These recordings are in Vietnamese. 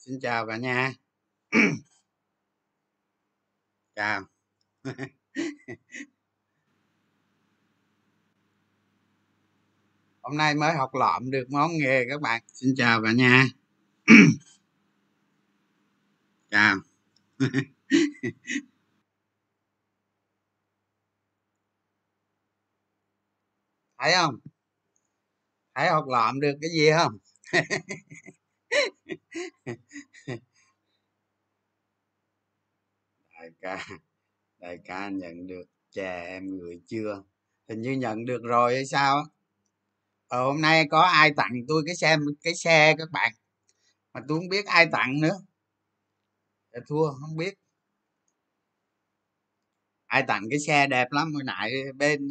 xin chào cả nhà. Chào. Hôm nay mới học lọm được món nghề các bạn. Xin chào cả nhà. Chào. Thấy không? Thấy học lọm được cái gì không đại ca đại ca nhận được chè em gửi chưa? Hình như nhận được rồi hay sao? Ờ, hôm nay có ai tặng tôi cái xe cái xe các bạn? Mà tôi không biết ai tặng nữa. Để thua không biết. Ai tặng cái xe đẹp lắm hồi nãy bên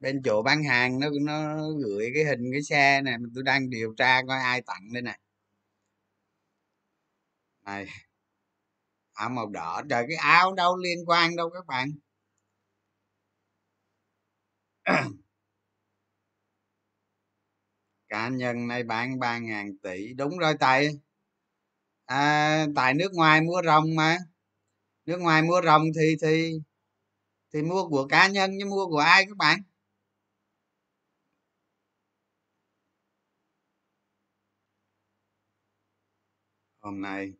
bên chỗ bán hàng nó nó gửi cái hình cái xe này tôi đang điều tra coi ai tặng đây này này áo màu đỏ trời cái áo đâu liên quan đâu các bạn. Cá nhân này bán ba ngàn tỷ đúng rồi tại à, tại nước ngoài mua rồng mà. Nước ngoài mua rồng thì thì thì mua của cá nhân chứ mua của ai các bạn? Hôm nay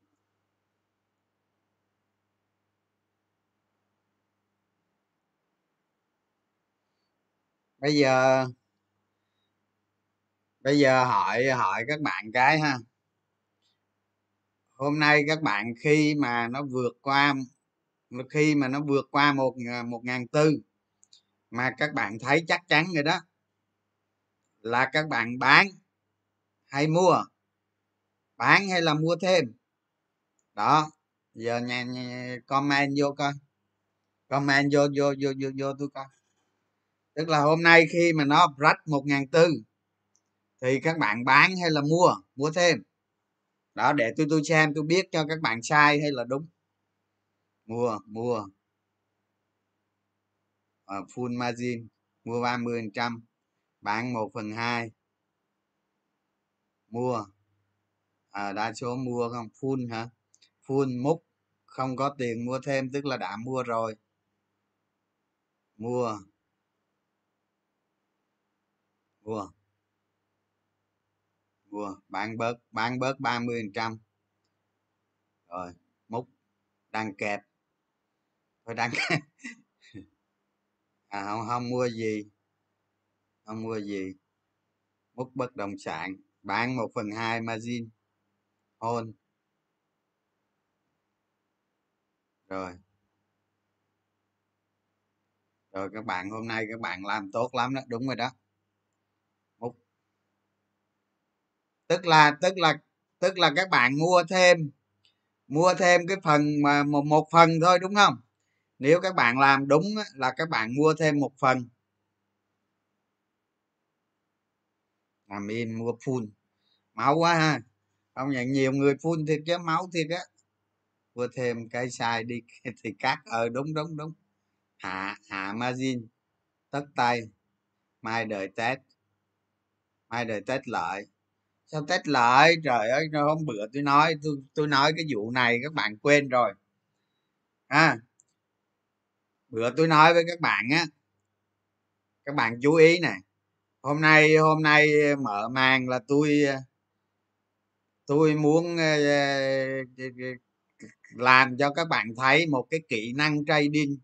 bây giờ bây giờ hỏi hỏi các bạn cái ha. Hôm nay các bạn khi mà nó vượt qua khi mà nó vượt qua một à, một ngàn tư mà các bạn thấy chắc chắn rồi đó là các bạn bán hay mua? Bán hay là mua thêm? Đó giờ nhà, nhà comment vô coi. Comment vô vô vô vô vô tôi coi tức là hôm nay khi mà nó rách một ngàn tư thì các bạn bán hay là mua mua thêm. Đó để tôi tôi xem tôi biết cho các bạn sai hay là đúng. Mua mua. À, full margin mua 30 phần trăm bán 1 phần 2 mua. À, đa số mua không full hả? Full múc không có tiền mua thêm tức là đã mua rồi. Mua mua mua bán bớt bán bớt 30 phần trăm. Rồi, múc đang kẹp. Thôi đang à không không mua gì. Không mua gì. Múc bất động sản, bán một phần hai margin. Hôn rồi. Rồi các bạn, hôm nay các bạn làm tốt lắm đó. Đúng rồi đó múc tức là tức là tức là các bạn mua thêm mua thêm cái phần mà một một phần thôi, đúng không? Nếu các bạn làm đúng là các bạn mua thêm một phần. Làm in mua full. Máu quá ha. Không nhận nhiều người phun thiệt chứ, máu thiệt á. Mua thêm cái sai đi, thì cắt ờ đúng đúng đúng. Hạ hạ margin, tất tay. Mai đợi test mai đợi test lại sao test lại trời ơi hôm bữa tôi nói, tôi tôi nói cái vụ này các bạn quên rồi. À bữa tôi nói với các bạn á, các bạn chú ý nè. Hôm nay hôm nay mở màn là tôi tôi muốn ờ, ờ, ờ, làm cho các bạn thấy một cái kỹ năng trading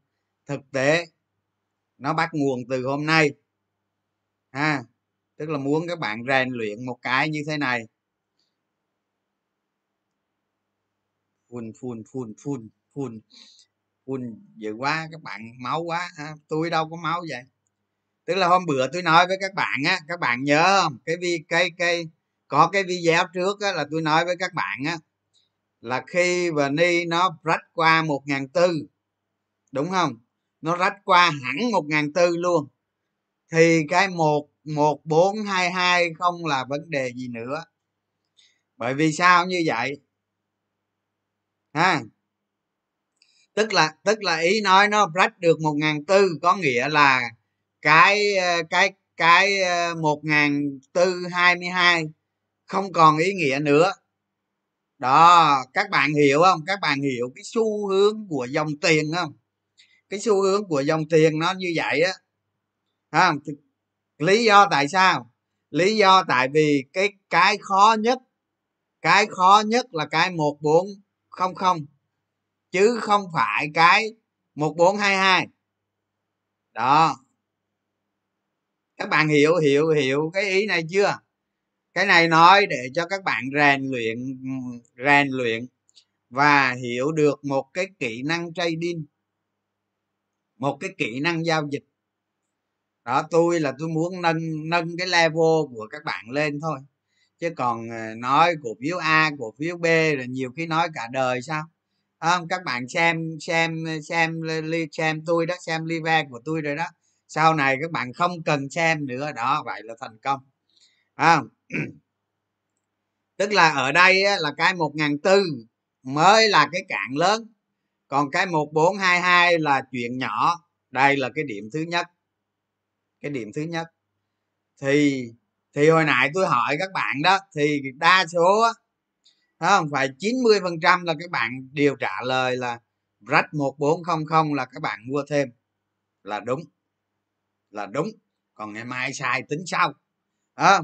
thực tế. Nó bắt nguồn từ hôm nay. Ha tức là muốn các bạn rèn luyện một cái như thế này. Phun phun phun phun phun phun dữ quá các bạn máu quá ha? tôi đâu có máu vậy. Tức là hôm bữa tôi nói với các bạn á các bạn nhớ không? Cái vi cái cái có cái video trước á, là tôi nói với các bạn á là khi và ni nó rách qua một ngàn tư đúng không? Nó rách qua hẳn một ngàn tư luôn. Thì cái một một bốn hai hai không là vấn đề gì nữa. Bởi vì sao như vậy? Ha? Tức là tức là ý nói nó rách được một ngàn tư, có nghĩa là cái ờ, cái cái ờ, một ngàn tư hai mươi hai không còn ý nghĩa nữa. Đó, các bạn hiểu không? Các bạn hiểu cái xu hướng của dòng tiền không? Cái xu hướng của dòng tiền nó như vậy á. Không? Lý do tại sao? Lý do tại vì cái cái khó nhất, cái khó nhất là cái một bốn không không, chứ không phải cái một bốn hai hai. Đó. Các bạn hiểu hiểu hiểu cái ý này chưa? Cái này nói để cho các bạn rèn luyện rèn luyện và hiểu được một cái kỹ năng trading, một cái kỹ năng giao dịch đó tôi là tôi muốn nâng nâng cái level của các bạn lên thôi. Chứ còn ờ, nói cổ phiếu a cổ phiếu b là nhiều khi nói cả đời sao? Không? Các bạn xem xem xem xem tôi đó xem live của tôi rồi đó. Sau này các bạn không cần xem nữa. Đó vậy là thành công. À, tức là ở đây là cái một ngàn tư mới là cái cạn lớn. Còn cái một bốn hai hai là chuyện nhỏ. Đây là cái điểm thứ nhất cái điểm thứ nhất. Thì thì hồi nãy tôi hỏi các bạn đó thì đa số á không? Phải 90 phần trăm là các bạn đều trả lời là rách 1400 là các bạn mua thêm. Là đúng. Là đúng. Còn ngày mai sai tính sau. À,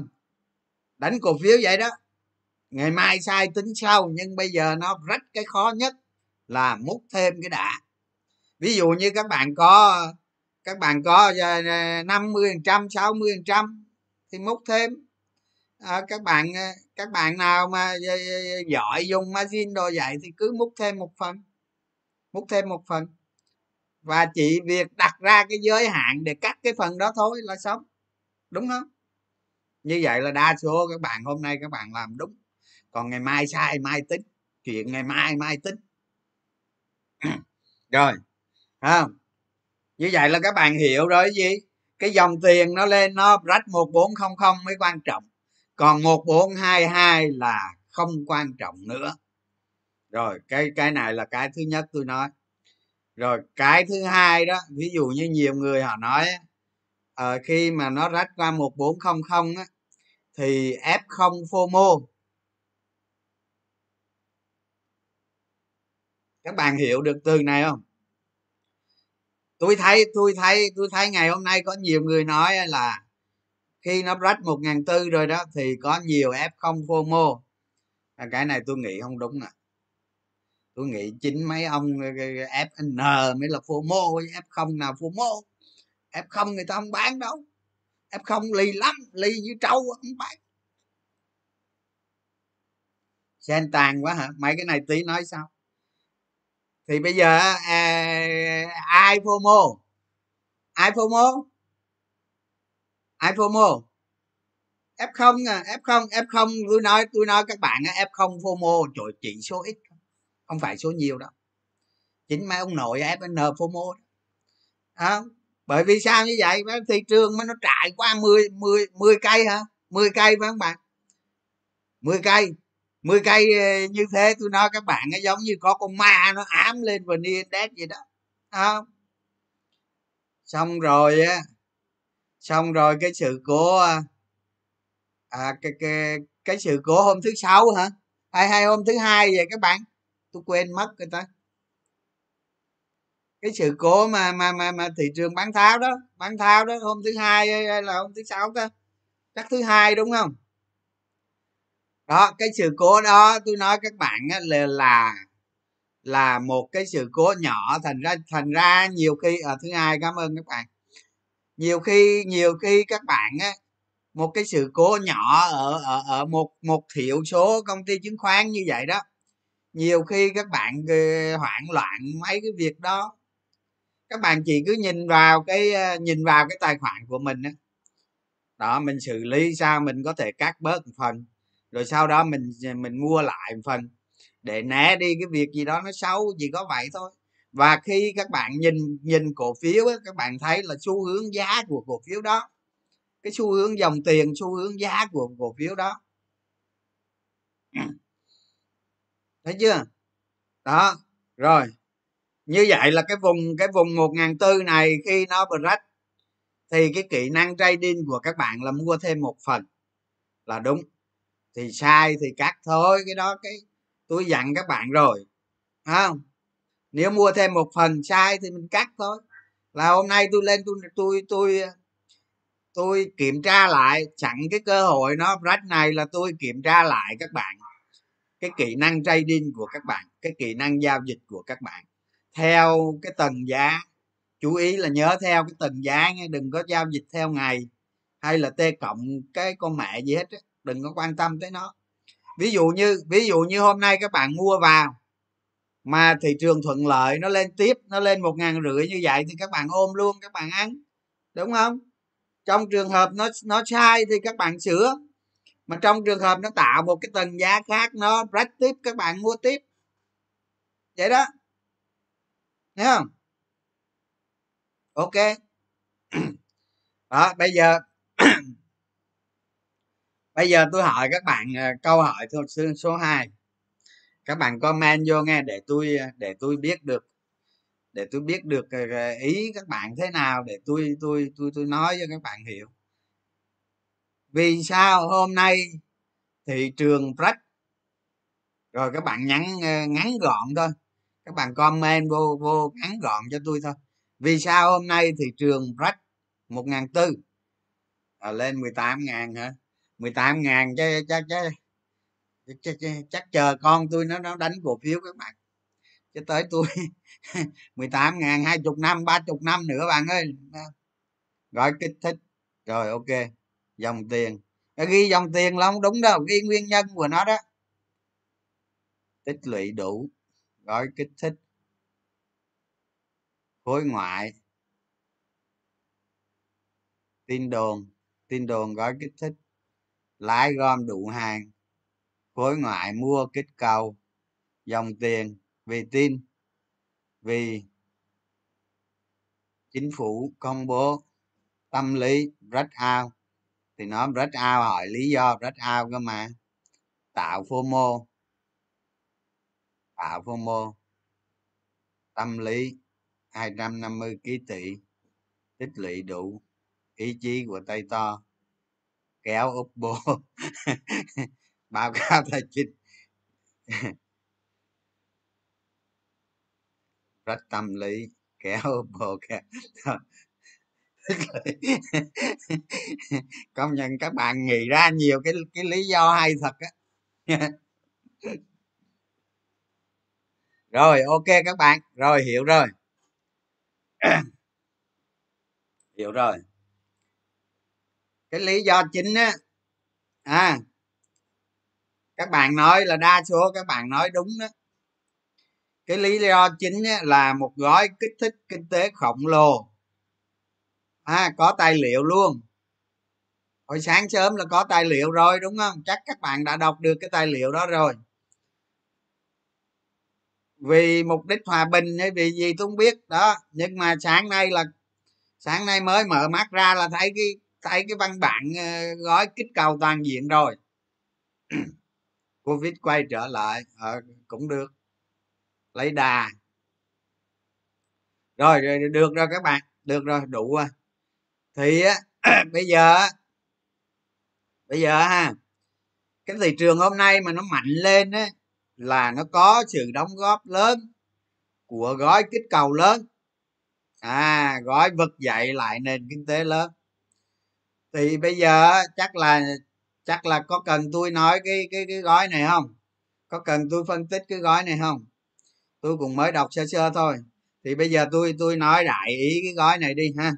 đánh cổ phiếu vậy đó. Ngày mai sai tính sau nhưng bây giờ nó rách cái khó nhất là múc thêm cái đã. Ví dụ như các bạn có các bạn có ờ, ờ, 50 phần trăm 60 phần trăm thì múc thêm. À, các bạn các bạn nào mà giỏi dùng margin đồ vậy thì cứ múc thêm một phần múc thêm một phần. Và chỉ việc đặt ra cái giới hạn để cắt cái phần đó thôi là xong đúng không? Như vậy là đa số các bạn hôm nay các bạn làm đúng. Còn ngày mai sai mai tính chuyện ngày mai mai tính. Rồi không? Như vậy là các bạn hiểu rồi gì cái dòng tiền nó lên nó rách một bốn không không mới quan trọng. Còn một bốn hai hai là không quan trọng nữa. Rồi cái cái này là cái thứ nhất tôi nói. Rồi cái thứ hai đó ví dụ như nhiều người họ nói à, khi mà nó rách qua một bốn không không á thì f không fomo. Các bạn hiểu được từ này không? Tôi thấy tôi thấy tôi thấy ngày hôm nay có nhiều người nói là khi nó rách một ngàn tư rồi đó thì có nhiều f không fomo. À, cái này tôi nghĩ không đúng nè. Tôi nghĩ chính mấy ông ờ, ờ, ờ, fn mới là fomo f không nào fomo. F không người ta không bán đâu. F không lì lắm, lì như trâu không bán. Sen tàn quá hả? Mấy cái này tí nói sao? Thì bây giờ à, ai fomo? Ai fomo? Ai fomo? F không à, f không f không tôi nói tôi nói các bạn f không fomo trời chỉ số ít không phải số nhiều đâu. Chính mấy ông nội fn fomo đó. Bởi vì sao như vậy? Thị trường mà nó trải qua 10 10 10 cây hả? 10 cây phải không bạn? 10 cây. 10 cây ờ, như thế tôi nói các bạn nó giống như có con ma nó ám lên vn index vậy đó. Không? Xong rồi á, xong rồi cái sự cố ờ, à cái cái cái sự cố hôm thứ sáu hả? Hay hay hôm thứ hai vậy các bạn? Tôi quên mất người ta. Cái sự cố mà mà mà mà thị trường bán tháo đó, bán tháo đó hôm thứ hai hay là hôm thứ sáu đó chắc thứ hai đúng không? Đó cái sự cố đó tôi nói các bạn là là là một cái sự cố nhỏ thành ra thành ra nhiều khi ở à, thứ hai cảm ơn các bạn. Nhiều khi nhiều khi các bạn á một cái sự cố nhỏ ở ở ở một một thiểu số công ty chứng khoán như vậy đó nhiều khi các bạn ờ, hoảng loạn mấy cái việc đó. Các bạn chỉ cứ nhìn vào cái ờ, nhìn vào cái tài khoản của mình đó, đó mình xử lý sao mình có thể cắt bớt một phần rồi sau đó mình mình mua lại một phần để né đi cái việc gì đó nó xấu chỉ có vậy thôi. Và khi các bạn nhìn nhìn cổ phiếu ấy, các bạn thấy là xu hướng giá của cổ phiếu đó cái xu hướng dòng tiền xu hướng giá của cổ phiếu đó. Thấy chưa? Đó rồi. Như vậy là cái vùng cái vùng một ngàn tư này khi nó break thì cái kỹ năng trading của các bạn là mua thêm một phần là đúng thì sai thì cắt thôi, cái đó cái tôi dặn các bạn rồi không? Nếu mua thêm một phần sai thì mình cắt thôi. Là hôm nay tôi lên tôi tôi tôi tôi kiểm tra lại chặn cái cơ hội nó rách này là tôi kiểm tra lại các bạn, cái kỹ năng trading của các bạn, cái kỹ năng giao dịch của các bạn. Theo cái tầng giá, chú ý là nhớ theo cái tầng giá nha, đừng có giao dịch theo ngày hay là t cộng cái con mẹ gì hết đừng có quan tâm tới nó. Ví dụ như, ví dụ như hôm nay các bạn mua vào mà thị trường thuận lợi, nó lên tiếp, nó lên một ngàn rưỡi như vậy thì các bạn ôm luôn, các bạn ăn, đúng không? Trong trường hợp nó nó sai thì các bạn sửa. Mà trong trường hợp nó tạo một cái tầng giá khác, nó break tiếp, các bạn mua tiếp. Vậy đó. Thấy không? Ok. Đó, bây giờ bây giờ tôi hỏi các bạn à, câu hỏi số 2 các bạn comment vô nghe để tôi à, để tôi biết được, để tôi biết được à, ý các bạn thế nào để tôi tôi tôi tôi nói cho các bạn hiểu. Vì sao hôm nay thị trường break rồi các bạn nhắn ngắn gọn thôi. Các bạn comment vô vô ngắn gọn cho tôi thôi. Vì sao hôm nay thị trường break một ngàn tư? Lên 18 ngàn hả? 18 ngàn chứ chắc chắc chắc, chắc chờ con tôi nó nó đánh cổ phiếu các bạn. Cho tới tôi 18 ngàn hai chục năm ba chục năm nữa bạn ơi. Gọi kích thích. Rồi ok. Dòng tiền. Nó ghi dòng tiền là không đúng đâu ghi nguyên nhân của nó đó. Tích lũy đủ. Gói kích thích. Khối ngoại. Tin đồn. Tin đồn gói kích thích lãi gom đủ hàng, khối ngoại mua kích cầu, dòng tiền vì tin, vì chính phủ công bố tâm lý rất ao thì nó rất ao hỏi lý do rất ao cơ mà. Tạo phô mô tạo phô mô tâm lý 250 ký tỷ tích lũy đủ ý chí của tay to kéo oppo báo cáo tài chính. Rất tâm lý, kéo oppo kéo. Công nhận các bạn nghĩ ra nhiều cái cái lý do hay thật á. Rồi, ok các bạn. Rồi, hiểu rồi. Hiểu rồi cái lý do chính á à các bạn nói là đa số các bạn nói đúng đó. Cái lý do chính á, là một gói kích thích kinh tế khổng lồ. À, có tài liệu luôn. Hồi sáng sớm là có tài liệu rồi đúng không? Chắc các bạn đã đọc được cái tài liệu đó rồi. Vì mục đích hòa bình hay vì gì tôi không biết. Đó nhưng mà sáng nay là sáng nay mới mở mắt ra là thấy cái thấy cái văn bản ờ, gói kích cầu toàn diện rồi. Covid quay trở lại à, cũng được. Lấy đà. Rồi, rồi được rồi các bạn được rồi đủ rồi. Thì bây giờ bây giờ ha cái thị trường hôm nay mà nó mạnh lên á là nó có sự đóng góp lớn của gói kích cầu lớn. À gói vực dậy lại nền kinh tế lớn thì bây giờ chắc là chắc là có cần tôi nói cái cái cái gói này không? Có cần tôi phân tích cái gói này không? Tôi cũng mới đọc sơ sơ thôi. Thì bây giờ tôi tôi nói đại ý cái gói này đi ha.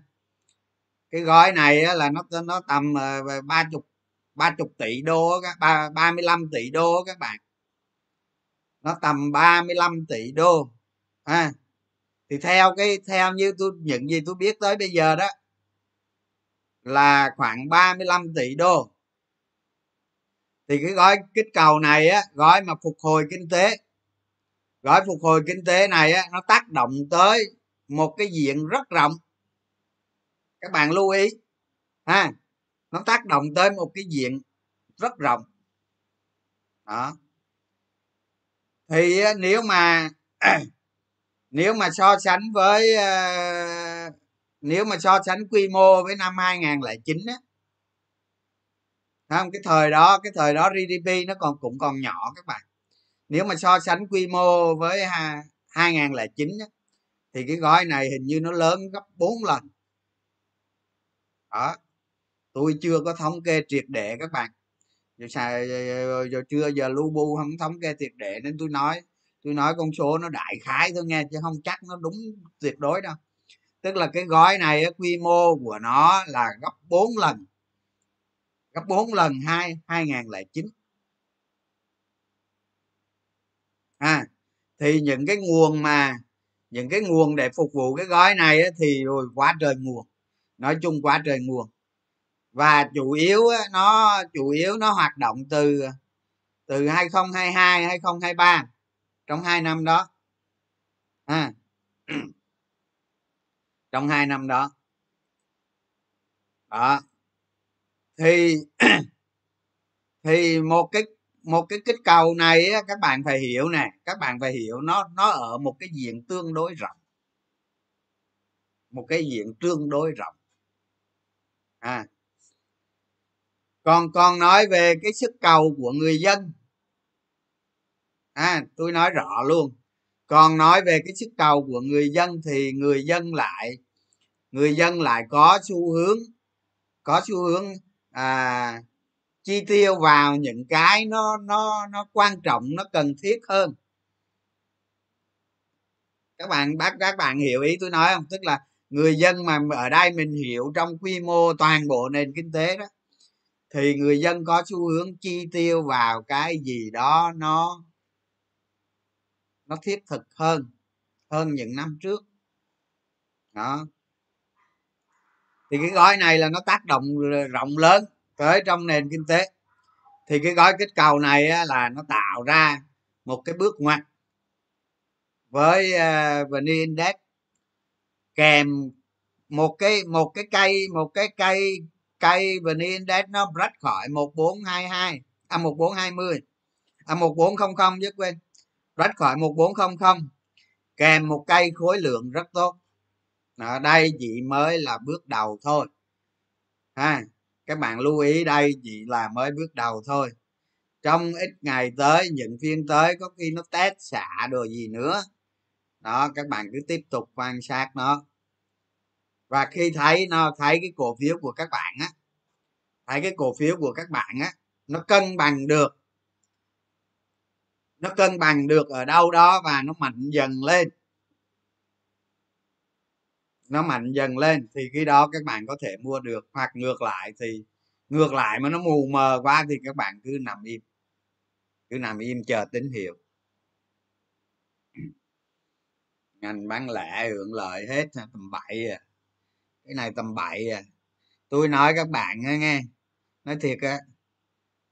Cái gói này á, là nó nó tầm ờ, ba chục ba chục tỷ đô các ba ba mươi lăm tỷ đô các bạn. Nó tầm 35 tỷ đô ha. Thì theo cái theo như tôi những gì tôi biết tới bây giờ đó là khoảng 35 tỷ đô. Thì cái gói kích cầu này á, gói mà phục hồi kinh tế, gói phục hồi kinh tế này á, nó tác động tới một cái diện rất rộng. Các bạn lưu ý, ha, nó tác động tới một cái diện rất rộng. Đó. Thì nếu mà nếu mà so sánh với ờ, nếu mà so sánh quy mô với năm 2009 á không cái thời đó cái thời đó GDP nó còn cũng còn nhỏ các bạn. Nếu mà so sánh quy mô với 2009 thì cái gói này hình như nó lớn gấp 4 lần. Đó tôi chưa có thống kê triệt để các bạn. Giờ, xài, giờ chưa giờ lu bu không thống kê triệt để nên tôi nói tôi nói con số nó đại khái thôi nghe chứ không chắc nó đúng tuyệt đối đâu tức là cái gói này quy mô của nó là gấp 4 lần. Gấp 4 lần 2 2009 à thì những cái nguồn mà những cái nguồn để phục vụ cái gói này thì rồi quá trời nguồn. Nói chung quá trời nguồn. Và chủ yếu nó chủ yếu nó hoạt động từ từ 2022 2023 trong hai năm đó. À, trong hai năm đó. Đó. Thì thì một cái một cái kích cầu này á, các bạn phải hiểu nè các bạn phải hiểu nó nó ở một cái diện tương đối rộng. Một cái diện tương đối rộng. À. Còn còn nói về cái sức cầu của người dân. À tôi nói rõ luôn. Còn nói về cái sức cầu của người dân thì người dân lại người dân lại có xu hướng, có xu hướng à chi tiêu vào những cái nó nó nó quan trọng, nó cần thiết hơn. Các bạn, bác, các bạn hiểu ý tôi nói không? Tức là người dân mà ở đây mình hiểu trong quy mô toàn bộ nền kinh tế đó, thì người dân có xu hướng chi tiêu vào cái gì đó nó nó thiết thực hơn hơn những năm trước. Đó thì cái gói này là nó tác động rộng lớn tới trong nền kinh tế. Thì cái gói kích cầu này á, là nó tạo ra một cái bước ngoặt với uh, vn index kèm một cái một cái cây một cái cây cây vn index nó rách khỏi một bốn hai hai à một bốn hai mươi à một bốn không không chứ quên. Rách khỏi một bốn không không kèm một cây khối lượng rất tốt ở đây chị mới là bước đầu thôi. Ha, các bạn lưu ý đây, chị là mới bước đầu thôi. Trong ít ngày tới, những phiên tới có khi nó test xạ đồ gì nữa. Đó, các bạn cứ tiếp tục quan sát nó. Và khi thấy nó, thấy cái cổ phiếu của các bạn á, thấy cái cổ phiếu của các bạn á, nó cân bằng được. Nó cân bằng được ở đâu đó và nó mạnh dần lên nó mạnh dần lên thì khi đó các bạn có thể mua được. Hoặc ngược lại thì, ngược lại mà nó mù mờ quá thì các bạn cứ nằm im. Cứ nằm im chờ tín hiệu. Ngành bán lẻ hưởng lợi hết tầm bậy à. Cái này tầm bậy à. Tôi nói các bạn nghe. Nói thiệt á,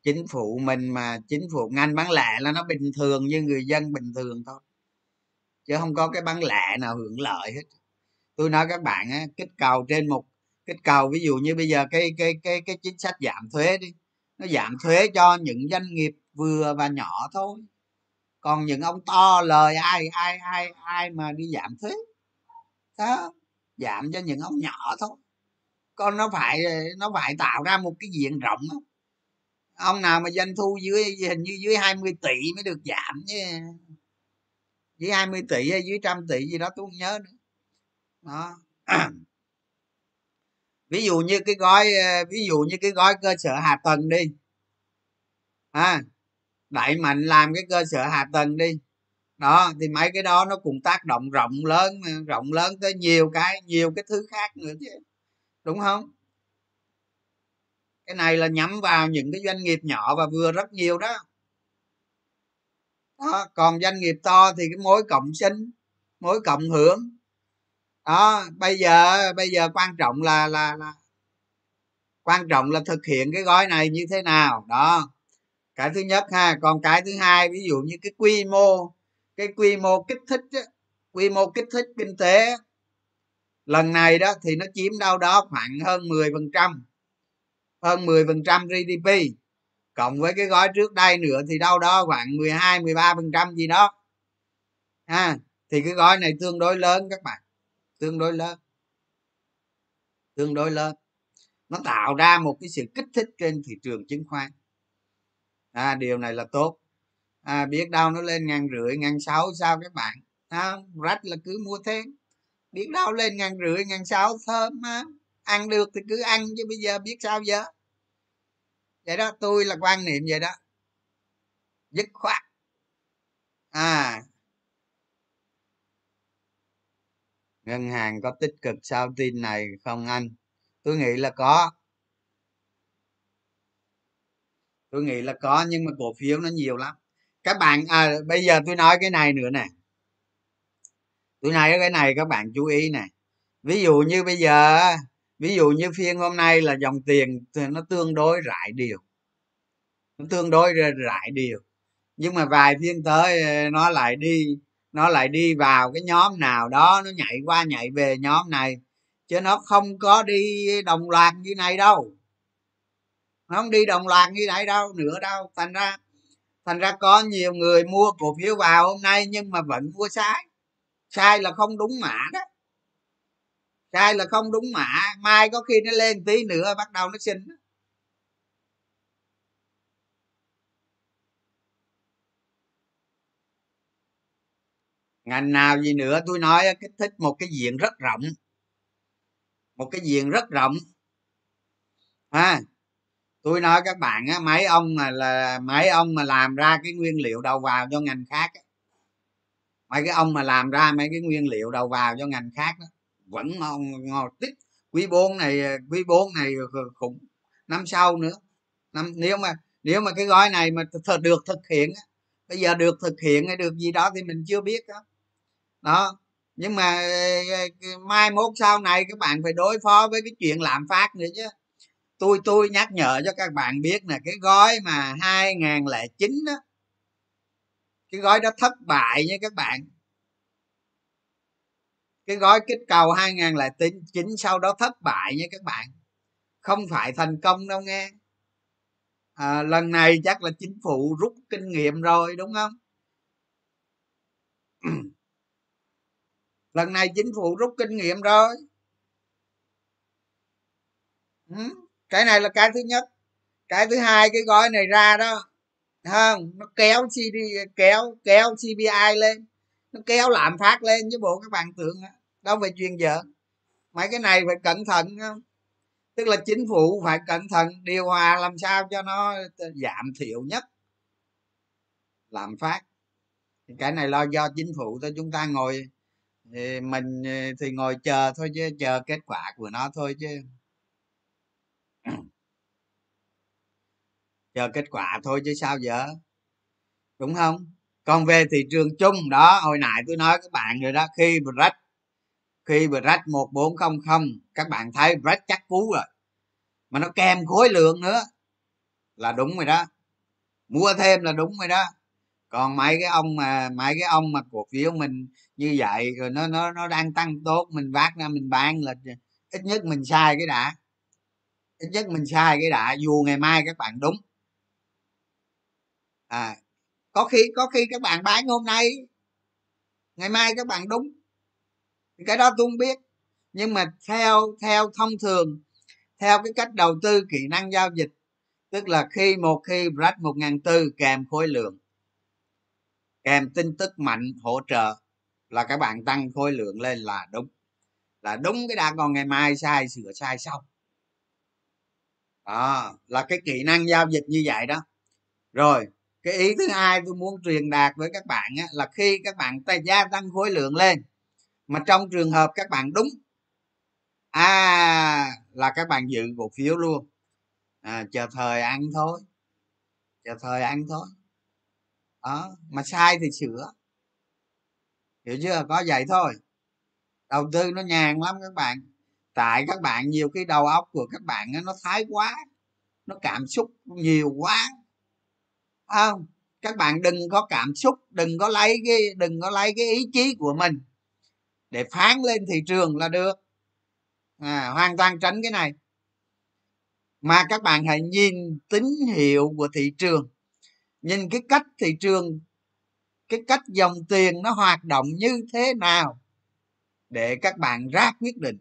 chính phủ mình mà chính phủ, ngành bán lẻ là nó bình thường như người dân bình thường thôi. Chứ không có cái bán lẻ nào hưởng lợi hết tôi nói các bạn á, kích cầu trên một, kích cầu ví dụ như bây giờ cái cái cái cái chính sách giảm thuế đi, nó giảm thuế cho những doanh nghiệp vừa và nhỏ thôi. Còn những ông to lời ai ai ai ai mà đi giảm thuế? Đó, giảm cho những ông nhỏ thôi. Con nó phải nó phải tạo ra một cái diện rộng đó. ông nào mà doanh thu dưới, hình như dưới 20 tỷ mới được giảm chứ. Dưới 20 tỷ hay dưới trăm tỷ gì đó tôi không nhớ nữa đó. Ví dụ như cái gói ờ, ví dụ như cái gói cơ sở hạ tầng đi. À đẩy mạnh làm cái cơ sở hạ tầng đi. Đó thì mấy cái đó nó cũng tác động rộng lớn ờ, rộng lớn tới nhiều cái nhiều cái thứ khác nữa chứ. Đúng không? Cái này là nhắm vào những cái doanh nghiệp nhỏ và vừa rất nhiều đó, đó còn doanh nghiệp to thì cái mối cộng sinh mối cộng hưởng đó bây giờ bây giờ quan trọng là là là quan trọng là thực hiện cái gói này như thế nào. Đó cái thứ nhất ha còn cái thứ hai ví dụ như cái quy mô cái quy mô kích thích á, quy mô kích thích kinh tế lần này đó thì nó chiếm đâu đó khoảng hơn 10 phần trăm hơn 10 phần trăm GDP cộng với cái gói trước đây nữa thì đâu đó khoảng 12 13 phần trăm gì đó. Ha thì cái gói này tương đối lớn các bạn tương đối lớn tương đối lớn. Nó tạo ra một cái sự kích thích trên thị trường chứng khoán. À, điều này là tốt. À, biết đâu nó lên ngàn rưỡi ngàn sáu sao các bạn? À, rách là cứ mua thêm. Biết đâu lên ngàn rưỡi ngàn sáu thơm á. Ăn được thì cứ ăn chứ bây giờ biết sao giờ? Vậy đó tôi là quan niệm vậy đó. Dứt khoát. À ngân hàng có tích cực sau tin này không anh? Tôi nghĩ là có. Tôi nghĩ là có nhưng mà cổ phiếu nó nhiều lắm. Các bạn à, bây giờ tôi nói cái này nữa nè. Tôi nói cái này các bạn chú ý nè. Ví dụ như bây giờ ví dụ như phiên hôm nay là dòng tiền nó tương đối rải điều nó tương đối rải điều nhưng mà vài phiên tới ờ, nó lại đi nó lại đi vào cái nhóm nào đó, nó nhảy qua nhảy về nhóm này. Chứ nó không có đi đồng loạt như này đâu. Nó không đi đồng loạt như này đâu, nữa đâu. Thành ra thành ra có nhiều người mua cổ phiếu vào hôm nay nhưng mà vẫn mua sai. Sai là không đúng mã đó. Sai là không đúng mã. Mai có khi nó lên tí nữa bắt đầu nó xin ngành nào gì nữa? Tôi nói kích thích một cái diện rất rộng. Một cái diện rất rộng. Ha tôi nói các bạn á mấy ông mà là mấy ông mà làm ra cái nguyên liệu đầu vào cho ngành khác á, mấy cái ông mà làm ra mấy cái nguyên liệu đầu vào cho ngành khác đó vẫn ngon ngon tích. Quý bốn này quý bốn này cũng năm sau nữa. Năm nếu mà nếu mà cái gói này mà th- được thực hiện bây giờ được thực hiện hay được gì đó thì mình chưa biết đó đó. Nhưng mà ờ, ờ, mai mốt sau này các bạn phải đối phó với cái chuyện lạm phát nữa chứ. Tôi tôi nhắc nhở cho các bạn biết là cái gói mà 2009 đó cái gói đó thất bại nha các bạn. Cái gói kích cầu 2009 sau đó thất bại nha các bạn. Không phải thành công đâu nghe. À, lần này chắc là chính phủ rút kinh nghiệm rồi đúng không? lần này chính phủ rút kinh nghiệm rồi. Ừ, cái này là cái thứ nhất. Cái thứ hai, cái gói này ra đó, không, nó kéo cd kéo kéo cpi lên. Nó kéo lạm phát lên chứ bộ các bạn tưởng đâu phải chuyên giỡn mấy cái này phải cẩn thận, không? Tức là chính phủ phải cẩn thận điều hòa làm sao cho nó giảm thiểu nhất lạm phát. Cái này lo do chính phủ thôi, chúng ta ngồi thì mình ờ, thì ngồi chờ thôi chứ, chờ kết quả của nó thôi chứ. Chờ kết quả thôi chứ sao giờ đúng không? Còn về thị trường chung, đó, hồi nãy tôi nói các bạn rồi đó, khi break khi break một bốn không không, các bạn thấy break chắc cú rồi, mà nó kèm khối lượng nữa, là đúng rồi đó. Mua thêm là đúng rồi đó còn mấy cái ông mà, mấy cái ông mà cổ phiếu mình như vậy, rồi nó nó nó đang tăng tốt, mình vác ra, mình bán là ít nhất mình sai cái đã. Ít nhất mình sai cái đã, dù ngày mai các bạn đúng. À có khi có khi các bạn bán hôm nay, ngày mai các bạn đúng. Cái đó tôi không biết. Nhưng mà theo theo thông thường, theo cái cách đầu tư kỹ năng giao dịch, tức là khi một, khi break một ngàn tư kèm khối lượng kèm tin tức mạnh hỗ trợ là các bạn tăng khối lượng lên là đúng. Là đúng cái đã còn ngày mai sai sửa sai xong. Đó là cái kỹ năng giao dịch như vậy đó. Rồi cái ý thứ hai tôi muốn truyền đạt với các bạn á, là khi các bạn tay gia tăng khối lượng lên mà trong trường hợp các bạn đúng à là các bạn giữ cổ phiếu luôn. À, chờ thời ăn thôi chờ thời ăn thôi đó mà sai thì sửa. Hiểu chưa? Có vậy thôi. Đầu tư nó nhàn lắm các bạn. Tại các bạn nhiều khi đầu óc của các bạn nó thái quá nó cảm xúc nhiều quá. Không? Các bạn đừng có cảm xúc đừng có lấy cái đừng có lấy cái ý chí của mình để phán lên thị trường là được. À, hoàn toàn tránh cái này. Mà các bạn hãy nhìn tín hiệu của thị trường nhìn cái cách thị trường cái cách dòng tiền nó hoạt động như thế nào để các bạn ra quyết định.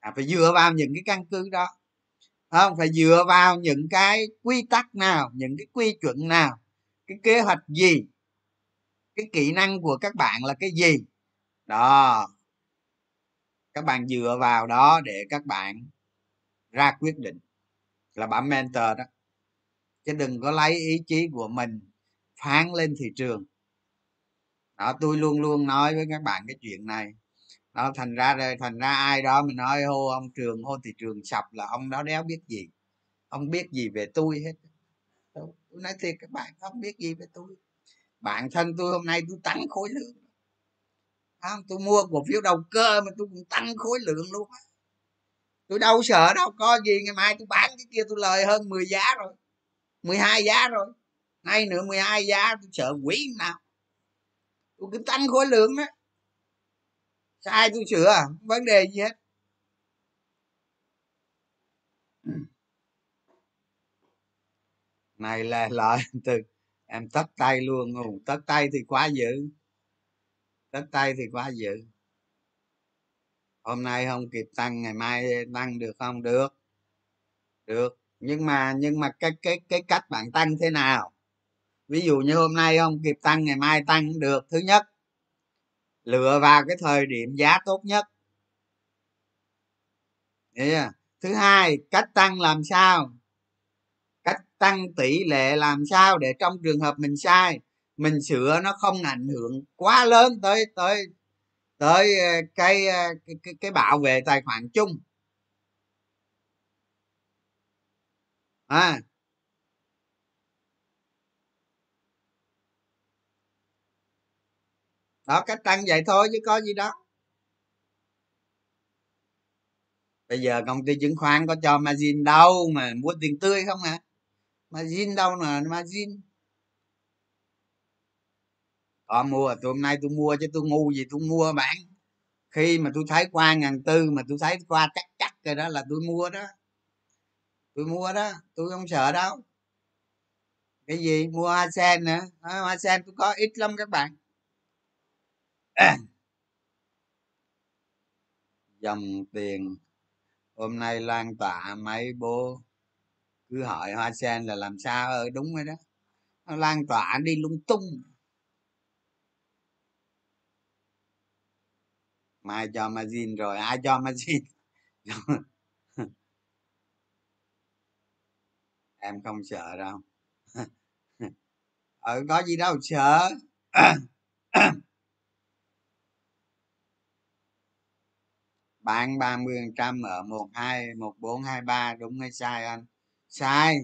À, phải dựa vào những cái căn cứ đó. Không? Phải dựa vào những cái quy tắc nào những cái quy chuẩn nào cái kế hoạch gì cái kỹ năng của các bạn là cái gì? Đó. Các bạn dựa vào đó để các bạn ra quyết định. Là bấm mentor đó chứ đừng có lấy ý chí của mình phán lên thị trường. Đó tôi luôn luôn nói với các bạn cái chuyện này. Đó thành ra thành ra ai đó mình nói hô ông trường hô thị trường sập là ông đó đéo biết gì. Ông biết gì về tôi hết. Tôi nói thiệt các bạn không biết gì về tôi. Bản thân tôi hôm nay tôi tăng khối lượng. À, tôi mua cổ phiếu đầu cơ mà tôi cũng tăng khối lượng luôn tôi đâu sợ đâu có gì ngày mai tôi bán cái kia tôi lời hơn 10 giá rồi. 12 giá rồi. Nay nữa 12 giá, tôi sợ quỷ nào. Tôi cứ tăng khối lượng đó sai tôi sửa vấn đề gì hết. Ừ. Này là lợi từ, em tất tay luôn ngủ tất tay thì quá dữ. Tất tay thì quá dữ. Hôm nay không kịp tăng, ngày mai tăng được không? Được. Được nhưng mà nhưng mà cái cái cái cách bạn tăng thế nào? Ví dụ như hôm nay không kịp tăng ngày mai tăng được. Thứ nhất lựa vào cái thời điểm giá tốt nhất. Yeah. thứ hai cách tăng làm sao? Cách tăng tỷ lệ làm sao để trong trường hợp mình sai mình sửa nó không ảnh hưởng quá lớn tới tới tới ờ, cái ờ, cái cái, cái bảo vệ tài khoản chung. À. Đó, cách tăng vậy thôi chứ có gì đó. Bây giờ công ty chứng khoán có cho margin đâu mà mua tiền tươi không à margin đâu mà margin? Có mua, tôi hôm nay tôi mua chứ tôi ngu gì tôi mua bạn. Khi mà tôi thấy qua ngàn tư mà tôi thấy qua chắc chắc rồi đó là tôi mua đó tôi mua đó, tôi không sợ đâu. Cái gì? Mua hoa sen nữa hoa sen tôi có ít lắm các bạn. Dòng tiền. Hôm nay lan tỏa mấy bố. Cứ hỏi hoa sen là làm sao? Ơi đúng rồi đó. Nó lan tỏa đi lung tung. Mai cho margin rồi, ai cho margin em không sợ đâu. Ừ có gì đâu sợ. Bạn ba mươi trăm ở một hai một bốn hai ba đúng hay sai anh? Sai.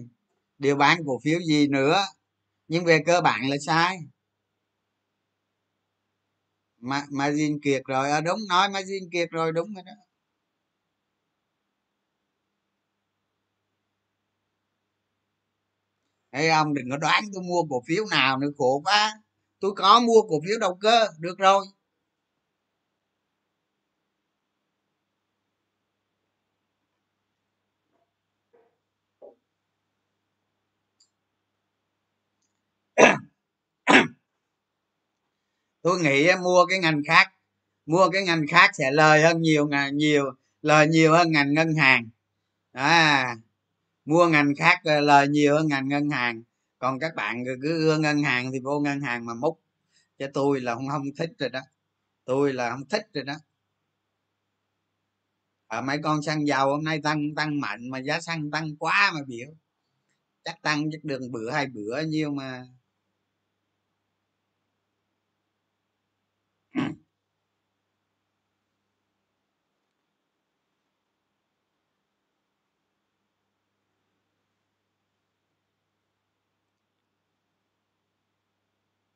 Điều bán cổ phiếu gì nữa? Nhưng về cơ bản là sai. Mà margin kiệt rồi. À, đúng nói margin kiệt rồi đúng rồi đó. Thấy ông đừng có đoán tôi mua cổ phiếu nào nữa, khổ quá. Tôi có mua cổ phiếu đầu cơ, được rồi. Tôi nghĩ mua cái ngành khác, mua cái ngành khác sẽ lời hơn nhiều nhiều, lời nhiều hơn ngành ngân hàng. À mua ngành khác ờ, lời nhiều hơn ngành ngân hàng. Còn các bạn cứ ưa ngân hàng thì vô ngân hàng mà múc. Cho tôi là không không thích rồi đó. Tôi là không thích rồi đó. À, mấy con xăng dầu hôm nay tăng tăng mạnh mà giá xăng tăng quá mà biểu. Chắc tăng chắc đường bữa hai bữa nhiêu mà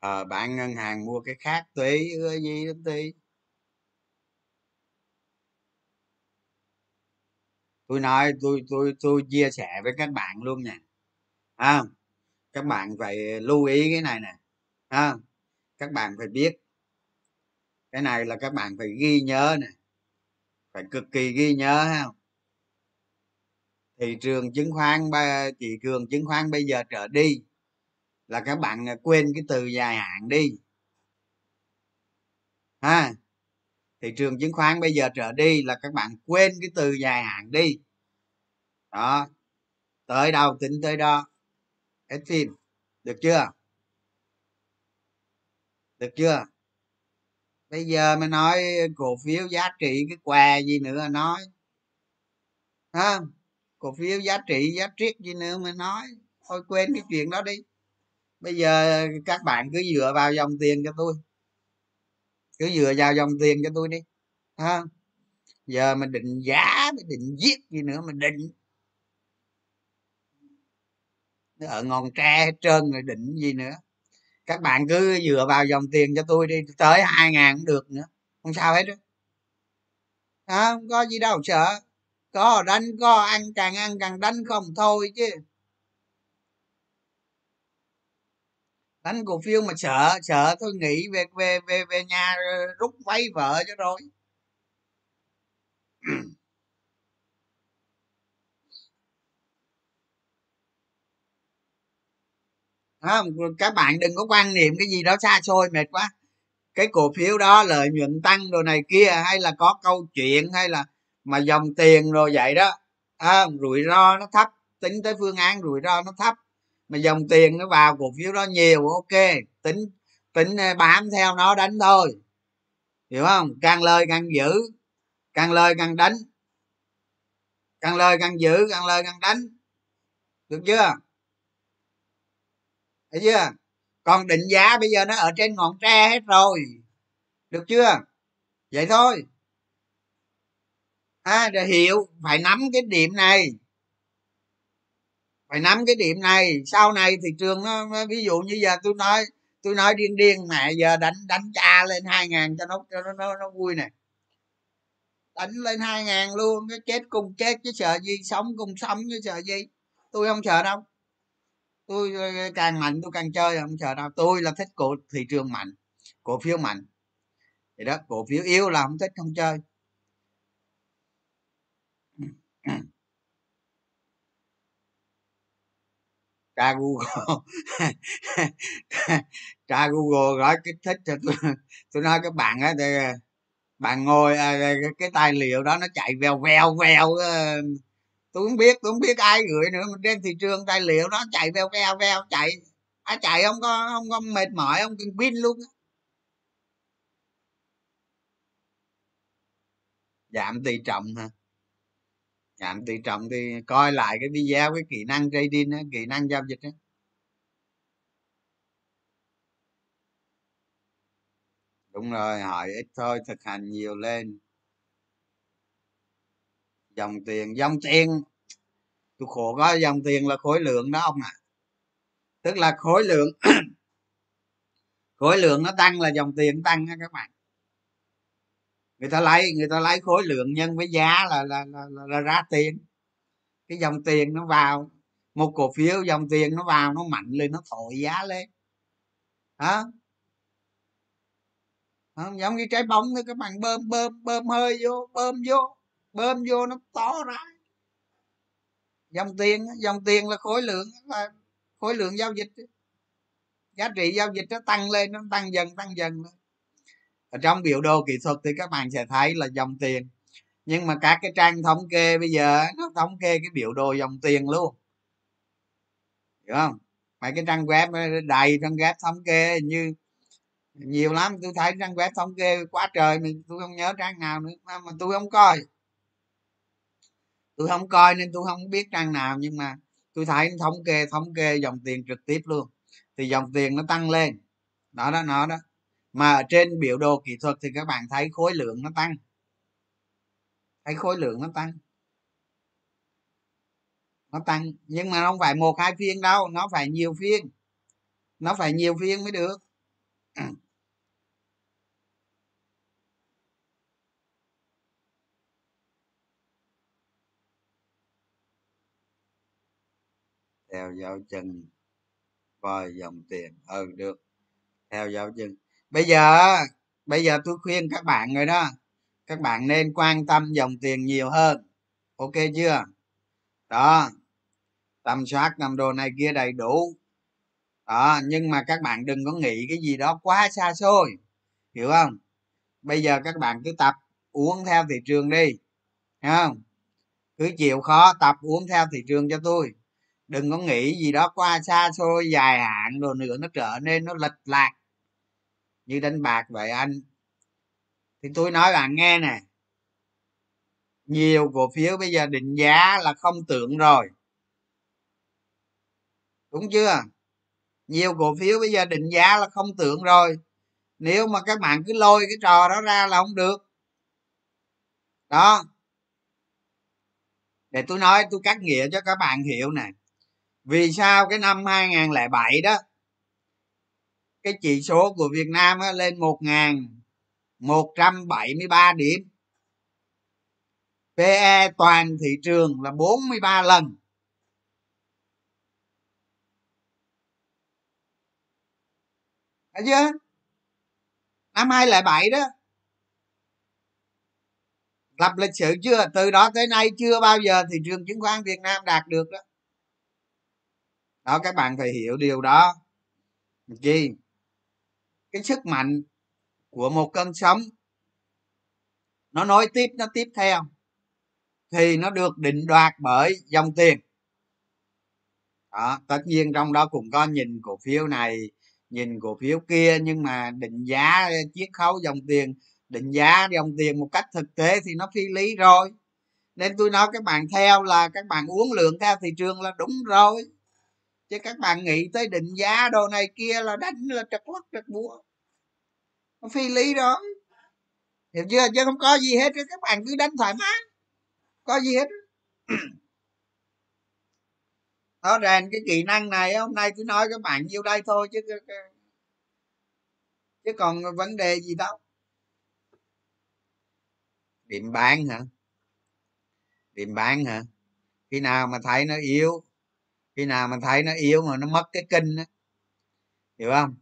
à, bạn ngân hàng mua cái khác tùy cái gì đó tùy tôi nói tôi tôi tôi chia sẻ với các bạn luôn nè. À, các bạn phải lưu ý cái này nè. À, các bạn phải biết. Cái này là các bạn phải ghi nhớ nè. Phải cực kỳ ghi nhớ ha thị trường chứng khoán thị trường chứng khoán bây giờ trở đi là các bạn à, quên cái từ dài hạn đi. Ha? Thị trường chứng khoán bây giờ trở đi là các bạn quên cái từ dài hạn đi. Đó. Tới đâu, tính tới đó. Hết phim. Được chưa? Được chưa? Bây giờ mới nói cổ phiếu giá trị cái què gì nữa nói. Ha cổ phiếu giá trị, giá triết gì nữa mà nói. Thôi quên cái chuyện đó đi bây giờ các bạn cứ dựa vào dòng tiền cho tôi. Cứ dựa vào dòng tiền cho tôi đi ha. Giờ mình định giá mình định giết gì nữa mình định. Ở ngọn tre hết trơn rồi định gì nữa. Các bạn cứ dựa vào dòng tiền cho tôi đi tới hai ngàn cũng được nữa. Không sao hết đó à, không có gì đâu sợ. Có đánh có ăn càng ăn càng đánh không thôi chứ. Đánh cổ phiếu mà sợ sợ tôi nghĩ về về về về nhà rút vay vợ cho rồi. Không các bạn đừng có quan niệm cái gì đó xa xôi mệt quá. Cái cổ phiếu đó lợi nhuận tăng đồ này kia hay là có câu chuyện hay là mà dòng tiền rồi vậy đó. À, rủi ro nó thấp tính tới phương án rủi ro nó thấp mà dòng tiền nó vào cổ phiếu đó nhiều ok. Tính tính bám theo nó đánh thôi. Hiểu không? Càng lời càng giữ. Càng lời càng đánh. Càng lời càng giữ càng lời càng đánh. Được chưa? Thấy chưa? Còn định giá bây giờ nó ở trên ngọn tre hết rồi. Được chưa? Vậy thôi. À, để hiểu phải nắm cái điểm này phải nắm cái điểm này. Sau này thị trường nó ví dụ như giờ tôi nói tôi nói điên điên mẹ giờ đánh đánh cha lên hai ngàn cho nó cho nó nó, nó vui nè. Đánh lên hai ngàn luôn cái chết cùng chết chứ sợ gì sống cùng sống chứ sợ gì. Tôi không sợ đâu. Tôi ờ, càng mạnh tôi càng chơi không sợ đâu. Tôi là thích cổ thị trường mạnh cổ phiếu mạnh. Thì đó cổ phiếu yếu là không thích không chơi. Tra google. Tra google gọi kích thích cho tôi tôi nói các bạn á bạn ngồi à, cái tài liệu đó nó chạy vèo vèo vèo ờ, tôi không biết tôi không biết ai gửi nữa, mà trên thị trường tài liệu nó chạy veo veo veo chạy ai chạy không có không có mệt mỏi, không cần pin luôn giảm tỷ trọng hả? Giảm tỷ trọng thì coi lại cái video cái kỹ năng trading đó, kỹ năng giao dịch á. Đúng rồi hỏi ít thôi thực hành nhiều lên. Dòng tiền dòng tiền. Tôi khổ có dòng tiền là khối lượng đó ông ạ. À. tức là khối lượng khối lượng nó tăng là dòng tiền tăng á các bạn người ta lấy người ta lấy khối lượng nhân với giá là là, là, là, là ra tiền. Cái dòng tiền nó vào một cổ phiếu dòng tiền nó vào nó mạnh lên nó thổi giá lên. Hả? Không giống như trái bóng thôi các bạn bơm bơm bơm hơi vô bơm vô bơm vô nó to ra. Dòng tiền dòng tiền là khối lượng là khối lượng giao dịch giá trị giao dịch nó tăng lên nó tăng dần tăng dần ở trong biểu đồ kỹ thuật thì các bạn sẽ thấy là dòng tiền. Nhưng mà các cái trang thống kê bây giờ nó thống kê cái biểu đồ dòng tiền luôn. Hiểu không? Mấy cái trang web ờ, đầy trang web thống kê như nhiều lắm. Tôi thấy trang web thống kê quá trời mình tôi không nhớ trang nào nữa mà, mà tôi không coi. Tôi không coi nên tôi không biết trang nào nhưng mà tôi thấy thống kê thống kê dòng tiền trực tiếp luôn. Thì dòng tiền nó tăng lên. Đó đó nó đó mà ở trên biểu đồ kỹ thuật thì các bạn thấy khối lượng nó tăng. Thấy khối lượng nó tăng. Nó tăng, nhưng mà không phải một hai phiên đâu, nó phải nhiều phiên. Nó phải nhiều phiên mới được. Theo dấu chân voi dòng tiền ừ được. Theo dấu chân bây giờ bây giờ tôi khuyên các bạn rồi đó. Các bạn nên quan tâm dòng tiền nhiều hơn. Ok chưa? Đó. Tầm soát nằm đồ này kia đầy đủ. Đó, nhưng mà các bạn đừng có nghĩ cái gì đó quá xa xôi. Hiểu không? Bây giờ các bạn cứ tập uống theo thị trường đi. Hiểu không? Cứ chịu khó tập uống theo thị trường cho tôi. Đừng có nghĩ gì đó qua xa xôi, dài hạn, đồ nữa nó trở nên nó lệch lạc như đánh bạc vậy anh. Thì tôi nói bạn nghe nè. Nhiều cổ phiếu bây giờ định giá là không tưởng rồi. Đúng chưa? Nhiều cổ phiếu bây giờ định giá là không tưởng rồi. Nếu mà các bạn cứ lôi cái trò đó ra là không được. Đó. Để tôi nói, tôi cắt nghĩa cho các bạn hiểu nè. Vì sao cái năm 2007 đó cái chỉ số của Việt Nam á, lên 1.173 điểm. PE toàn thị trường là 43 lần. Thấy chưa? Năm 2007 đó. Lập lịch sử chưa? Từ đó tới nay chưa bao giờ thị trường chứng khoán Việt Nam đạt được đó. Đó các bạn phải hiểu điều đó. Chi? Cái sức mạnh của một cơn sóng, nó nối tiếp, nó tiếp theo, thì nó được định đoạt bởi dòng tiền. Đó, tất nhiên trong đó cũng có nhìn cổ phiếu này, nhìn cổ phiếu kia, nhưng mà định giá chiết khấu dòng tiền, định giá dòng tiền một cách thực tế thì nó phi lý rồi. Nên tôi nói các bạn theo là các bạn uống lượng theo thị trường là đúng rồi chứ các bạn nghĩ tới định giá đồ này kia là đánh là trật lắc trật búa. Nó phi lý đó. Hiểu chưa? Chứ không có gì hết. Các bạn cứ đánh thoải mái. Có gì hết. Đó rèn cái kỹ năng này, hôm nay tôi nói các bạn nhiêu đây thôi chứ chứ còn vấn đề gì đâu. Điểm bán hả? Điểm bán hả? Khi nào mà thấy nó yếu khi nào mà thấy nó yếu mà nó mất cái kinh á, hiểu không?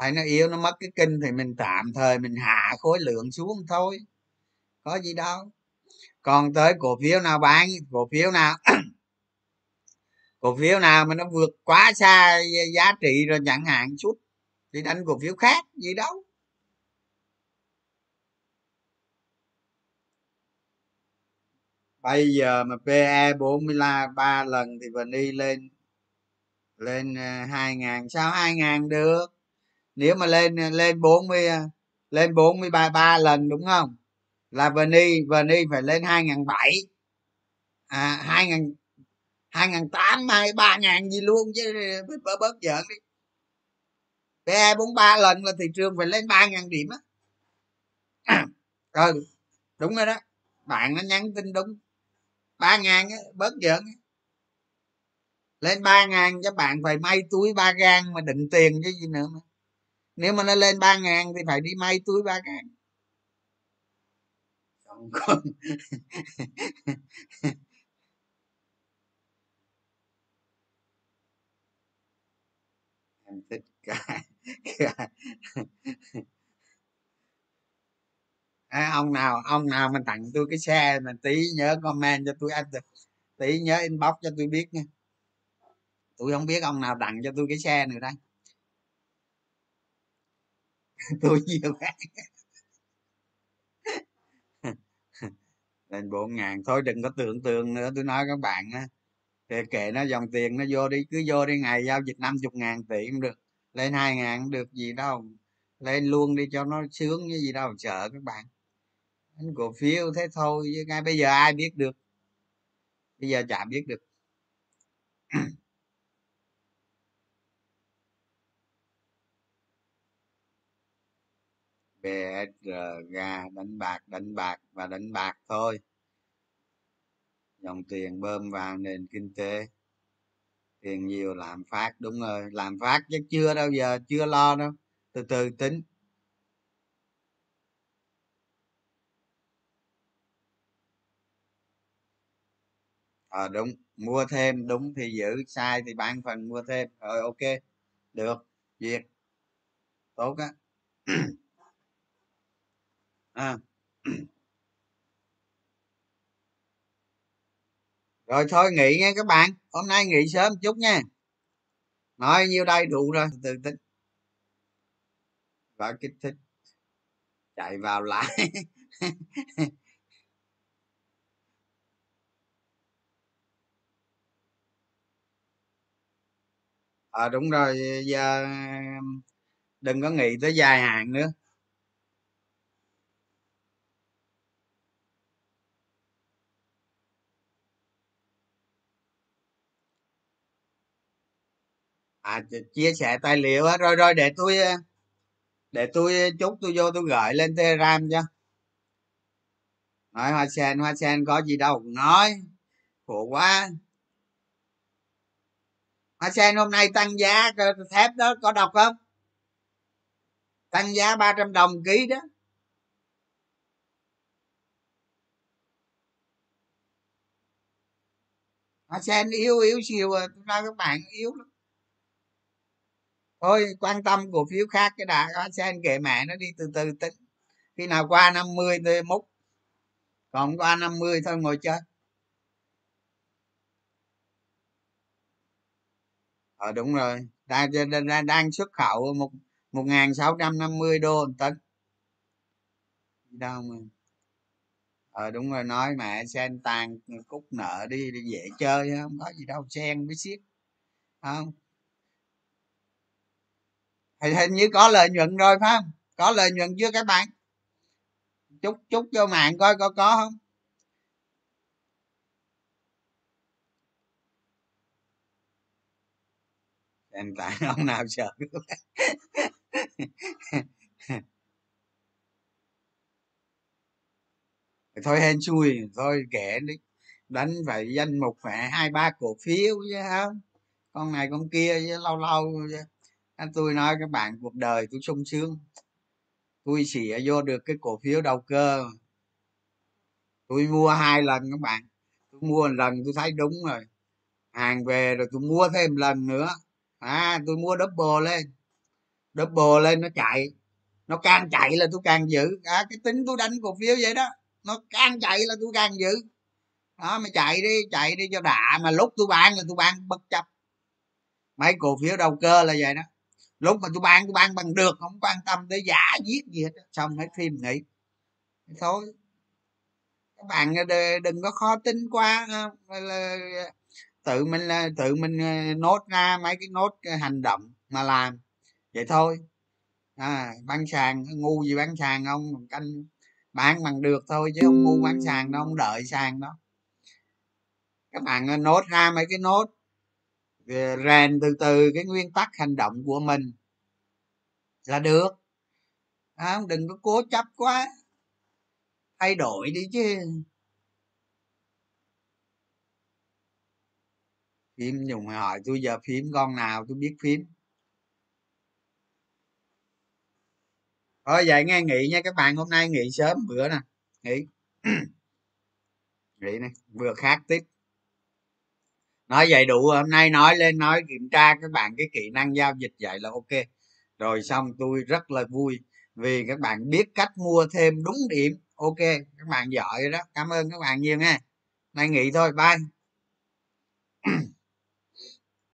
Thấy nó yếu, nó mất cái kinh thì mình tạm thời mình hạ khối lượng xuống thôi, có gì đâu. Còn tới cổ phiếu nào bán cổ phiếu nào? Cổ phiếu nào mà nó vượt quá xa giá trị rồi, chẳng hạn chút, thì đánh cổ phiếu khác, gì đâu. Bây giờ mà PE 43 lần thì đi lên lên ờ, hai ngàn. Sao hai ngàn được? Nếu mà lên ờ, lên 40 ờ, lên 43 ba lần đúng không? Là vani vani phải lên hai ngàn bảy. À hai ngàn hai ngàn tám hai ba ngàn gì luôn chứ ờ, bớt bớt giỡn đi. PE 43 lần là thị trường phải lên ba ngàn điểm á. Ừ đúng rồi đó. Bạn nó nhắn tin đúng ba ngàn bớt giỡn. Lên ba ngàn cho bạn phải may túi ba gan mà định tiền chứ gì nữa mà. Nếu mà nó lên ba ngàn thì phải đi may túi ba gang. không còn. Em thích cái à, ông nào ông nào mà tặng tôi cái xe mà tí nhớ comment cho tôi anh tí nhớ inbox cho tôi biết nha. Tôi không biết ông nào tặng cho tôi cái xe nữa đây. Tôi nhiều bạn lên bốn ngàn. Thôi đừng có tưởng tượng nữa tôi nói các bạn á. Kệ kệ nó dòng tiền nó vô đi cứ vô đi ngày giao dịch năm chục ngàn tỷ cũng được. Lên hai ngàn cũng được gì đâu. Lên luôn đi cho nó sướng như gì đâu sợ các bạn anh cổ phiếu, thế thôi, chứ ngay bây giờ ai biết được? Bây giờ chả biết được. BSR đánh bạc đánh bạc và đánh bạc thôi. Dòng tiền bơm vào nền kinh tế. Tiền nhiều làm phát, đúng rồi. Làm phát chứ chưa đâu giờ, chưa lo đâu. Từ từ tính. À, đúng mua thêm đúng thì giữ sai thì bán phần mua thêm. Rồi ok được duyệt tốt á. À. rồi thôi nghỉ nha các bạn hôm nay nghỉ sớm chút nha. Nói nhiêu đây đủ rồi từ tính và kích thích chạy vào lại. à, đúng rồi giờ đừng có nghĩ tới dài hạn nữa. À chia sẻ tài liệu á rồi rồi để tôi ờ, để tôi ờ, chút tôi vô tôi gửi lên telegram cho. Nói hoa sen hoa sen có gì đâu nói khổ quá sen hôm nay tăng giá thép đó có đọc không? Tăng giá 300 đồng ký đó. Hoa sen yếu yếu xìu à ra các bạn yếu lắm. Thôi quan tâm cổ phiếu khác cái đã hoa sen kệ mẹ nó đi từ từ tính. Khi nào qua 50 thì múc. Còn qua 50 thôi ngồi chơi. Ờ đúng rồi. Đang đang, đang xuất khẩu một một nghìn sáu trăm năm mươi đô một tấn. Đâu mà? Ờ đúng rồi nói mẹ sen tàn cúc nợ đi, đi dễ chơi không có gì đâu sen với xiết không? Hình, hình như có lợi nhuận rồi phải không? Có lợi nhuận chưa các bạn? Chúc chúc cho mạng coi có có không? Hiện tại ông nào sợ thôi hên xui thôi kể đi. Đánh phải danh mục phải hai ba cổ phiếu chứ không? Con này con kia chứ, lâu lâu anh tôi nói các bạn cuộc đời tôi sung sướng. Tôi chỉ vô được cái cổ phiếu đầu cơ. Tôi mua hai lần các bạn. Tôi mua một lần tôi thấy đúng rồi. Hàng về rồi tôi mua thêm lần nữa à tôi mua double lên. Double lên nó chạy. Nó càng chạy là tôi càng giữ. À, cái tính tôi đánh cổ phiếu vậy đó. Nó càng chạy là tôi càng giữ. Đó mày chạy đi chạy đi cho đã. Mà lúc tôi bán là tôi bán bất chấp. Mấy cổ phiếu đầu cơ là vậy đó. Lúc mà tôi bán tôi bán bằng được không quan tâm tới giả giết gì hết xong hết phim nghỉ. Thôi. Các bạn đừng có khó tin quá là tự mình ờ, tự mình ờ, nốt ra mấy cái nốt ờ, hành động mà làm. Vậy thôi. À bán sàn ngu gì bán sàn không canh bán bằng được thôi chứ không ngu bán sàn đâu không đợi sàn đó các bạn nốt ra mấy cái nốt rèn từ từ cái nguyên tắc hành động của mình là được. À, đừng có cố chấp quá. Thay đổi đi chứ. Phím dùng hỏi tôi giờ phím con nào tôi biết phím thôi vậy nghe nghỉ nha, các bạn hôm nay nghỉ sớm bữa nè. Nghỉ nghỉ này vừa khác tiếp. Nói vậy đủ hôm nay nói lên nói kiểm tra các bạn cái kỹ năng giao dịch vậy là ok. Rồi xong tôi rất là vui vì các bạn biết cách mua thêm đúng điểm. Ok, các bạn giỏi đó. Cảm ơn các bạn nhiều nha. Nay nghỉ thôi, bye.